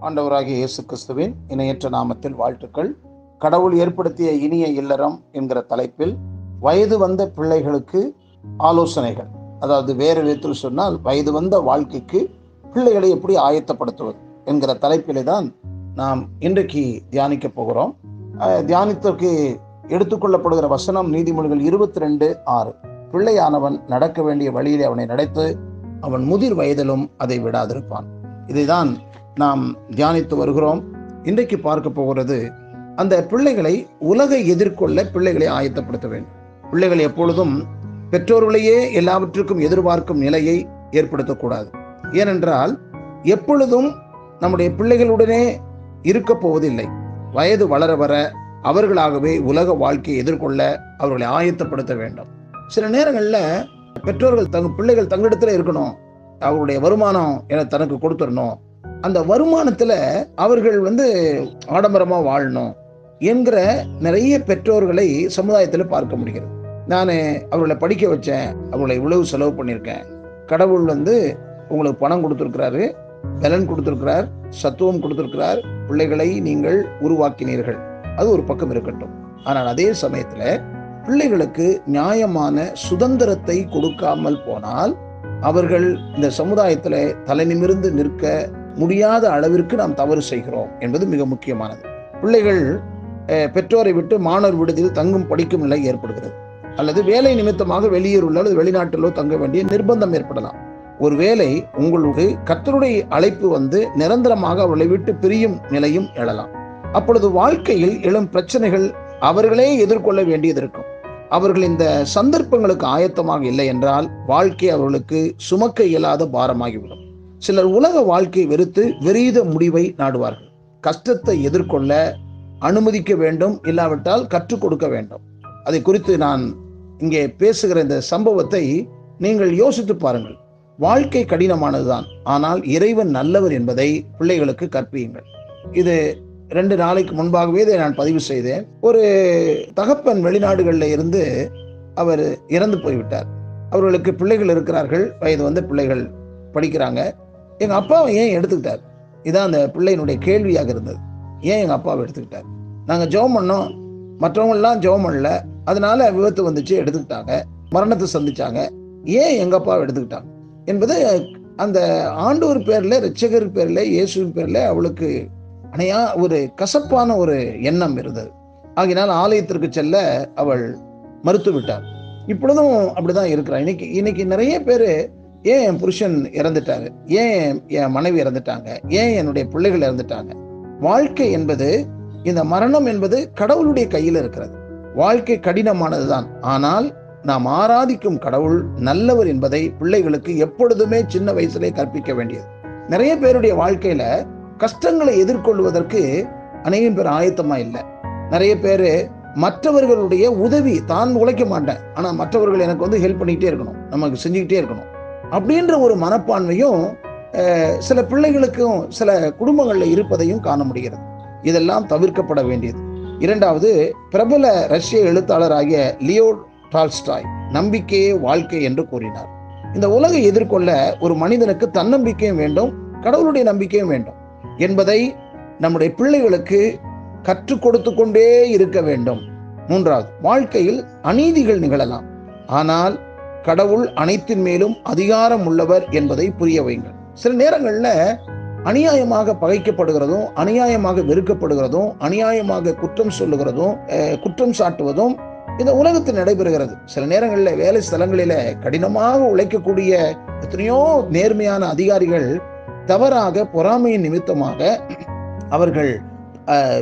ஆண்டவராகிய இயேசு கிறிஸ்துவின் இணையற்ற நாமத்தில் வாழ்த்துக்கள். கடவுள் ஏற்படுத்திய இனிய இல்லறம் என்கிற தலைப்பில் வயது வந்த பிள்ளைகளுக்கு ஆலோசனைகள். அதாவது வேறு விதத்தில் சொன்னால் வயது வந்த வாழ்க்கைக்கு பிள்ளைகளை எப்படி ஆயத்தப்படுத்துவது என்கிற தலைப்பிலே தான் நாம் இன்றைக்கு தியானிக்க போகிறோம். அஹ், எடுத்துக்கொள்ளப்படுகிற வசனம் நீதிமொழிகள் இருபத்தி ரெண்டு ஆறு. பிள்ளையானவன் நடக்க வேண்டிய வழியிலே அவனை நடத்து அவன் முதிர் வயதிலும் அதை விடாதிருப்பான். இதைதான் நாம் தியானித்து வருகிறோம். இன்றைக்கு பார்க்க போகிறது அந்த பிள்ளைகளை உலகை எதிர்கொள்ள பிள்ளைகளை ஆயத்தப்படுத்த வேண்டும். பிள்ளைகள் எப்பொழுதும் பெற்றோர்களையே எல்லாவற்றுக்கும் எதிர்பார்க்கும் நிலையை ஏற்படுத்தக்கூடாது. ஏனென்றால் எப்பொழுதும் நம்முடைய பிள்ளைகளுடனே இருக்க போவதில்லை. வயது வளர வர அவர்களாகவே உலக வாழ்க்கையை எதிர்கொள்ள அவர்களை ஆயத்தப்படுத்த வேண்டும். சில நேரங்களில் பெற்றோர்கள் தங்க பிள்ளைகள் தங்களிடத்துல இருக்கணும். அவருடைய வருமானம் என தனக்கு கொடுத்துடணும். அந்த வருமானத்துல அவர்கள் வந்து ஆடம்பரமா வாழணும் என்கிற நிறைய பெற்றோர்களை சமுதாயத்தில் பார்க்க முடிகிறது. நான் அவர்களை படிக்க வச்சேன் அவர்களை இவ்வளவு செலவு பண்ணியிருக்கேன். கடவுள் வந்து உங்களுக்கு பணம் கொடுத்துருக்கிறாரு பலன் கொடுத்துருக்கிறார் சத்துவம் கொடுத்துருக்கிறார் பிள்ளைகளை நீங்கள் உருவாக்கினீர்கள். அது ஒரு பக்கம் இருக்கட்டும். ஆனால் அதே சமயத்துல பிள்ளைகளுக்கு நியாயமான சுதந்திரத்தை கொடுக்காமல் போனால் அவர்கள் இந்த சமுதாயத்தில் தலை நிமிர்ந்து நிற்க முடியாத அளவிற்கு நாம் தவறு செய்கிறோம் என்பது மிக முக்கியமானது. பிள்ளைகள் பெற்றோரை விட்டு மாணவர் விடுதியில் தங்கும் படிக்கும் நிலை ஏற்படுகிறது. அல்லது வேலை நிமித்தமாக வெளியூரிலோ அல்லது வெளிநாட்டிலோ தங்க வேண்டிய நிர்பந்தம் ஏற்படலாம். ஒருவேளை உங்களுக்கு கத்தருடைய அழைப்பு வந்து நிரந்தரமாக அவர்களை விட்டு பிரியும் நிலையும் எழலாம். அப்பொழுது வாழ்க்கையில் எழும் பிரச்சனைகள் அவர்களே எதிர்கொள்ள வேண்டியது இருக்கும். அவர்கள் இந்த சந்தர்ப்பங்களுக்கு ஆயத்தமாக இல்லை என்றால் வாழ்க்கை அவர்களுக்கு சுமக்க இயலாத பாரமாகிவிடும். சிலர் உலக வாழ்க்கையை வெறுத்து விரீத முடிவை நாடுவார்கள். கஷ்டத்தை எதிர்கொள்ள அனுமதிக்க வேண்டும் இல்லாவிட்டால் கற்றுக் கொடுக்க வேண்டும். அதை குறித்து நான் இங்கே பேசுகிற இந்த சம்பவத்தை நீங்கள் யோசித்து பாருங்கள். வாழ்க்கை கடினமானதுதான். ஆனால் இறைவன் நல்லவர் என்பதை பிள்ளைகளுக்கு கற்பியுங்கள். இது ரெண்டு நாளைக்கு முன்பாகவே இதை நான் பதிவு செய்தேன். ஒரு தகப்பன் வெளிநாடுகளில் இருந்து அவர் இறந்து போய்விட்டார். அவர்களுக்கு பிள்ளைகள் இருக்கிறார்கள். வயது வந்த பிள்ளைகள் படிக்கிறாங்க. எங்கள் அப்பாவை ஏன் எடுத்துக்கிட்டார்? இதான் அந்த பிள்ளையினுடைய கேள்வியாக இருந்தது. ஏன் எங்கள் அப்பாவை எடுத்துக்கிட்டார்? நாங்கள் ஜெபம் பண்ணோம். மற்றவங்கெல்லாம் ஜெபம் பண்ணல. அதனால விபத்து வந்துச்சு எடுத்துக்கிட்டாங்க. மரணத்தை சந்திச்சாங்க. ஏன் எங்கள் அப்பாவை எடுத்துக்கிட்டாங்க? என்பது அந்த ஆண்டூர் பேரில் ரட்சகர் பேரில் இயேசுவின் பேரில் அவளுக்கு அணையா ஒரு கசப்பான ஒரு எண்ணம் இருந்தது. ஆகினால் ஆலயத்திற்கு செல்ல அவள் மறுத்து விட்டார் இப்பொழுதும் அப்படிதான் இருக்கிறா இன்னைக்கு இன்னைக்கு நிறைய பேர் ஏன் என் புருஷன் இறந்துட்டாரு? ஏன் என் மனைவி இறந்துட்டாங்க? ஏன் என்னுடைய பிள்ளைகள் இறந்துட்டாங்க? வாழ்க்கை என்பது இந்த மரணம் என்பது கடவுளுடைய கையில் இருக்கிறது. வாழ்க்கை கடினமானதுதான். ஆனால் நாம் ஆராதிக்கும் கடவுள் நல்லவர் என்பதை பிள்ளைகளுக்கு எப்பொழுதுமே சின்ன வயசுலே கற்பிக்க வேண்டியது. நிறைய பேருடைய வாழ்க்கையில கஷ்டங்களை எதிர்கொள்வதற்கு அநேகம் பேர் ஆயத்தமா இல்லை. நிறைய பேர் மற்றவர்களுடைய உதவி தான் உழைக்க மாட்டேன். ஆனா மற்றவர்கள் எனக்கு வந்து ஹெல்ப் பண்ணிக்கிட்டே இருக்கணும். நமக்கு செஞ்சுக்கிட்டே இருக்கணும். அப்படின்ற ஒரு மனப்பான்மையும் சில பிள்ளைகளுக்கும் சில குடும்பங்களில் இருப்பதையும் காண முடிகிறது. இதெல்லாம் தவிர்க்கப்பட வேண்டியது. இரண்டாவது பிரபல ரஷ்ய எழுத்தாளராகிய லியோ டால்ஸ்டாய் நம்பிக்கையே வாழ்க்கை என்று கூறினார். இந்த உலகை எதிர்கொள்ள ஒரு மனிதனுக்கு தன்னம்பிக்கையும் வேண்டும் கடவுளுடைய நம்பிக்கையும் வேண்டும். என்பதை நம்முடைய பிள்ளைகளுக்கு கற்றுக் கொடுத்து கொண்டே இருக்க வேண்டும். மூன்றாவது வாழ்க்கையில் அநீதிகள் நிகழலாம். ஆனால் கடவுள் அனைத்தின் மேலும் அதிகாரம் உள்ளவர் என்பதை புரிய வைங்கள் சில நேரங்களில் அநியாயமாக பகைக்கப்படுகிறதும் அநியாயமாக வெறுக்கப்படுகிறதும் அநியாயமாக குற்றம் சொல்லுகிறதும் குற்றம் சாட்டுவதும் இந்த உலகத்தில் நடைபெறுகிறது. சில நேரங்களில் வேலை ஸ்தலங்களில கடினமாக உழைக்கக்கூடிய எத்தனையோ நேர்மையான அதிகாரிகள் தவறாக பொறாமையின் நிமித்தமாக அவர்கள்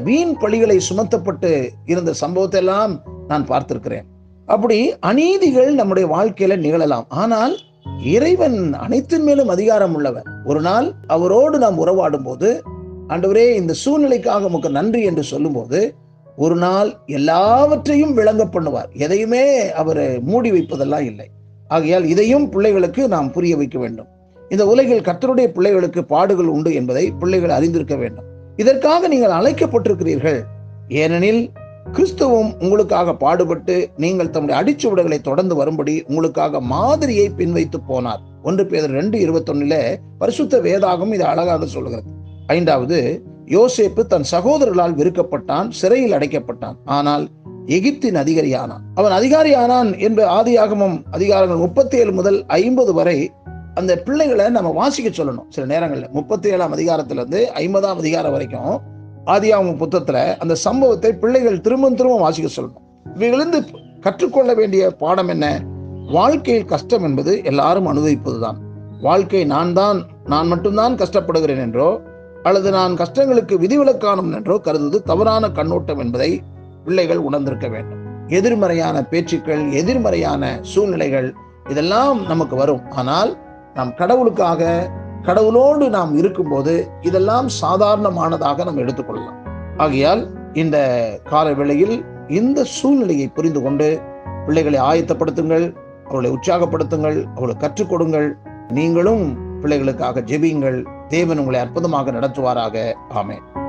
வீண் பழிகளை சுமத்தப்பட்டு இருந்த சம்பவத்தை எல்லாம் நான் பார்த்திருக்கிறேன். அப்படி அநீதிகள் நம்முடைய வாழ்க்கையில நிகழலாம். ஆனால் இறைவன் அனைத்தின் மேலும் அதிகாரம் உள்ளவர் ஒரு நாள் அவரோடு நாம் உறவாடும் போது ஆண்டவரே இந்த சூழ்நிலைக்காக உமக்கு நன்றி என்று சொல்லும்போது ஒரு நாள் எல்லாவற்றையும் விளங்க பண்ணுவார். எதையுமே அவர் மூடி வைப்பதெல்லாம் இல்லை. ஆகையால் இதையும் பிள்ளைகளுக்கு நாம் புரிய வைக்க வேண்டும். இந்த உலகில் கர்த்தருடைய பிள்ளைகளுக்கு பாடுகள் உண்டு என்பதை பிள்ளைகள் அறிந்திருக்க வேண்டும். இதற்காக நீங்கள் அழைக்கப்பட்டிருக்கிறீர்கள். ஏனெனில் கிறிஸ்துவும் உங்களுக்காக பாடுபட்டு நீங்கள் தம்முடைய அடிச்சுவடுகளை தொடர்ந்து வரும்படி உங்களுக்காக மாதிரியை பின்வைத்து போனார். ஒன்று பேர் ரெண்டு இருபத்தொன்னுல பரிசுத்த வேதாகம் இது அழகாக சொல்கிறது. ஐந்தாவது யோசேப்பு தன் சகோதரர்களால் விருக்கப்பட்டான் சிறையில் அடைக்கப்பட்டான். ஆனால் எகிப்தின் அதிகாரியானான். அவன் அதிகாரியானான் என்று ஆதியாகமம் அதிகாரங்கள் முப்பத்தி ஏழு முதல் ஐம்பது வரை அந்த பிள்ளைகளை நம்ம வாசிக்க சொல்லணும். சில நேரங்களில் முப்பத்தி ஏழாம் அதிகாரத்திலேருந்து ஐம்பதாம் அதிகாரம் வரைக்கும் ஆதியாகம புத்தத்தில் அந்த சம்பவத்தை பிள்ளைகள் திரும்ப திரும்ப வாசிக்க சொல்லணும். இவைகளிருந்து கற்றுக்கொள்ள வேண்டிய பாடம் என்ன? வாழ்க்கையில் கஷ்டம் என்பது எல்லாரும் அனுபவிப்பதுதான். வாழ்க்கை நான் தான் நான் மட்டும்தான் கஷ்டப்படுகிறேன் என்றோ அல்லது நான் கஷ்டங்களுக்கு விதிவிலக்கானும் என்றோ கருதுவது தவறான கண்ணோட்டம் என்பதை பிள்ளைகள் உணர்ந்திருக்க வேண்டும். எதிர்மறையான பேச்சுக்கள் எதிர்மறையான சூழ்நிலைகள் இதெல்லாம் நமக்கு வரும். ஆனால் நாம் கடவுளுக்காக கடவுளோடு நாம் இருக்கும்போது இதெல்லாம் சாதாரணமானதாக நாம் எடுத்துக்கொள்ளலாம். ஆகையால் இந்த கால வேளையில் இந்த சூழ்நிலையை புரிந்து கொண்டு பிள்ளைகளை ஆயத்தப்படுத்துங்கள் அவர்களை உற்சாகப்படுத்துங்கள் அவர்களை கற்றுக் கொடுங்கள். நீங்களும் பிள்ளைகளுக்காக ஜெபியுங்கள். தேவன் உங்களை அற்புதமாக நடத்துவாராக. ஆமேன்.